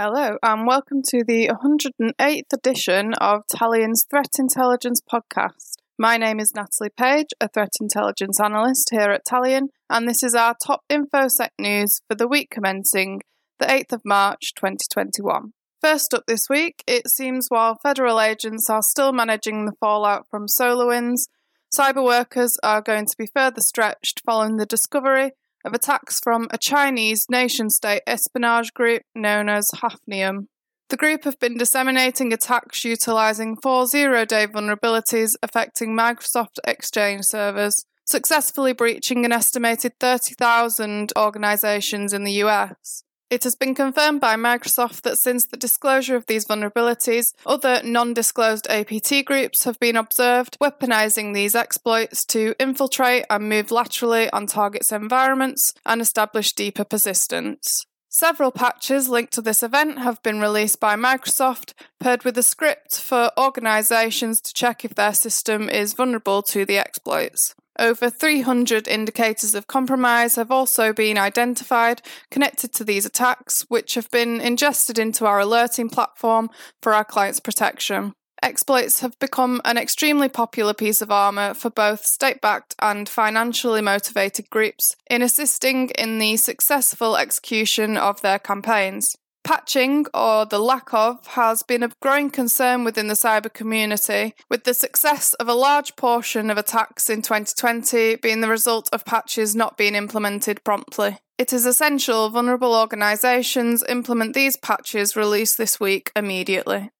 Hello, and welcome to the 108th edition of Talion's Threat Intelligence podcast. My name is Natalie Page, a threat intelligence analyst here at Talion, and this is our top InfoSec news for the week commencing the 8th of March 2021. First up this week, it seems while federal agents are still managing the fallout from SolarWinds, cyber workers are going to be further stretched following the discovery of attacks from a Chinese nation state espionage group known as Hafnium. The group have been disseminating attacks utilizing four zero day vulnerabilities affecting Microsoft Exchange servers, successfully breaching an estimated 30,000 organizations in the US. It has been confirmed by Microsoft that since the disclosure of these vulnerabilities, other non disclosed APT groups have been observed weaponizing these exploits to infiltrate and move laterally on targets' environments and establish deeper persistence. Several patches linked to this event have been released by Microsoft, paired with a script for organizations to check if their system is vulnerable to the exploits. Over 300 indicators of compromise have also been identified connected to these attacks, which have been ingested into our alerting platform for our clients' protection. Exploits have become an extremely popular piece of armour for both state backed and financially motivated groups in assisting in the successful execution of their campaigns. Patching, or the lack of, has been a growing concern within the cyber community, with the success of a large portion of attacks in 2020 being the result of patches not being implemented promptly. It is essential vulnerable organisations implement these patches released this week immediately.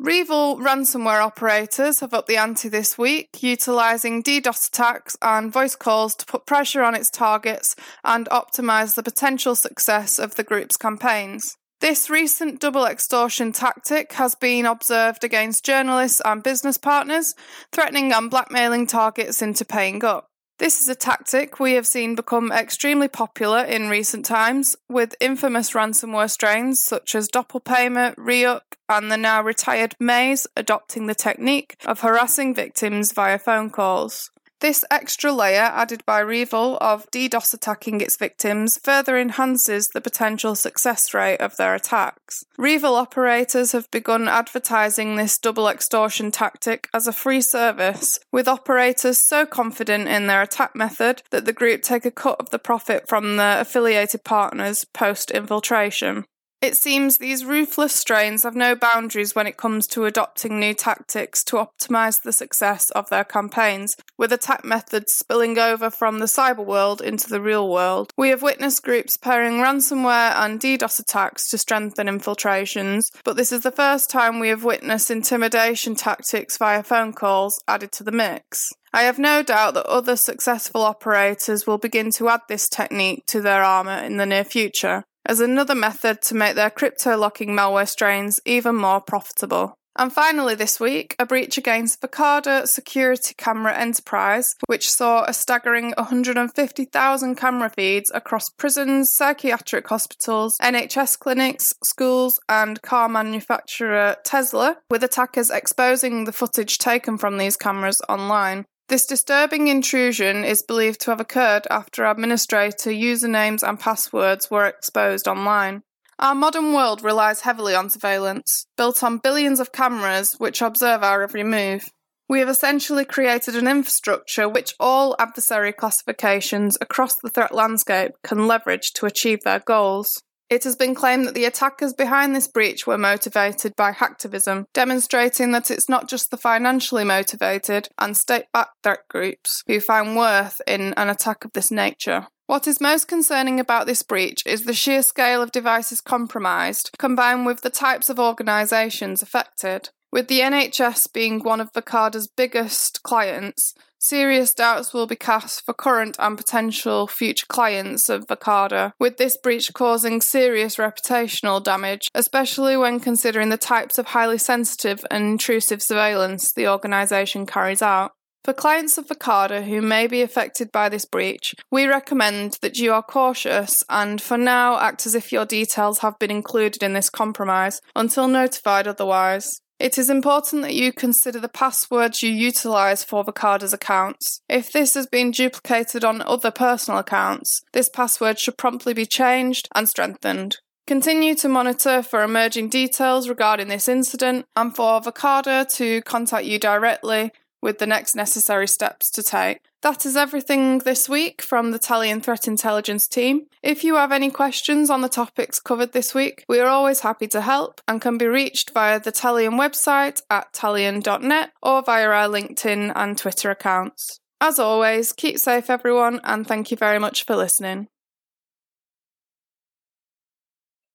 REvil ransomware operators have upped the ante this week, utilising DDoS attacks and voice calls to put pressure on its targets and optimise the potential success of the group's campaigns. This recent double extortion tactic has been observed against journalists and business partners, threatening and blackmailing targets into paying up. This is a tactic we have seen become extremely popular in recent times, with infamous ransomware strains such as Doppelpaymer, Ryuk, and the now retired Maze adopting the technique of harassing victims via phone calls. This extra layer added by REvil of DDoS attacking its victims further enhances the potential success rate of their attacks. REvil operators have begun advertising this double extortion tactic as a free service, with operators so confident in their attack method that the group take a cut of the profit from the affiliated partners post infiltration. It seems these ruthless strains have no boundaries when it comes to adopting new tactics to optimize the success of their campaigns, with attack methods spilling over from the cyber world into the real world. We have witnessed groups pairing ransomware and DDoS attacks to strengthen infiltrations, but this is the first time we have witnessed intimidation tactics via phone calls added to the mix. I have no doubt that other successful operators will begin to add this technique to their armour in the near future as another method to make their crypto locking malware strains even more profitable. And finally, this week, a breach against Verkada Security Camera Enterprise, which saw a staggering 150,000 camera feeds across prisons, psychiatric hospitals, NHS clinics, schools, and car manufacturer Tesla, with attackers exposing the footage taken from these cameras online. This disturbing intrusion is believed to have occurred after administrator usernames and passwords were exposed online. Our modern world relies heavily on surveillance, built on billions of cameras which observe our every move. We have essentially created an infrastructure which all adversary classifications across the threat landscape can leverage to achieve their goals. It has been claimed that the attackers behind this breach were motivated by hacktivism, demonstrating that it's not just the financially motivated and state backed threat groups who find worth in an attack of this nature. What is most concerning about this breach is the sheer scale of devices compromised, combined with the types of organisations affected. With the NHS being one of Verkada's biggest clients, serious doubts will be cast for current and potential future clients of Verkada, with this breach causing serious reputational damage, especially when considering the types of highly sensitive and intrusive surveillance the organisation carries out. For clients of Verkada who may be affected by this breach, we recommend that you are cautious and for now act as if your details have been included in this compromise until notified otherwise. It is important that you consider the passwords you utilize for Verkada's accounts. If this has been duplicated on other personal accounts, this password should promptly be changed and strengthened. Continue to monitor for emerging details regarding this incident and for Verkada to contact you directly with the next necessary steps to take. That is everything this week from the Talion Threat Intelligence team. If you have any questions on the topics covered this week, we are always happy to help and can be reached via the Talion website at talion.net or via our LinkedIn and Twitter accounts. As always, keep safe everyone and thank you very much for listening.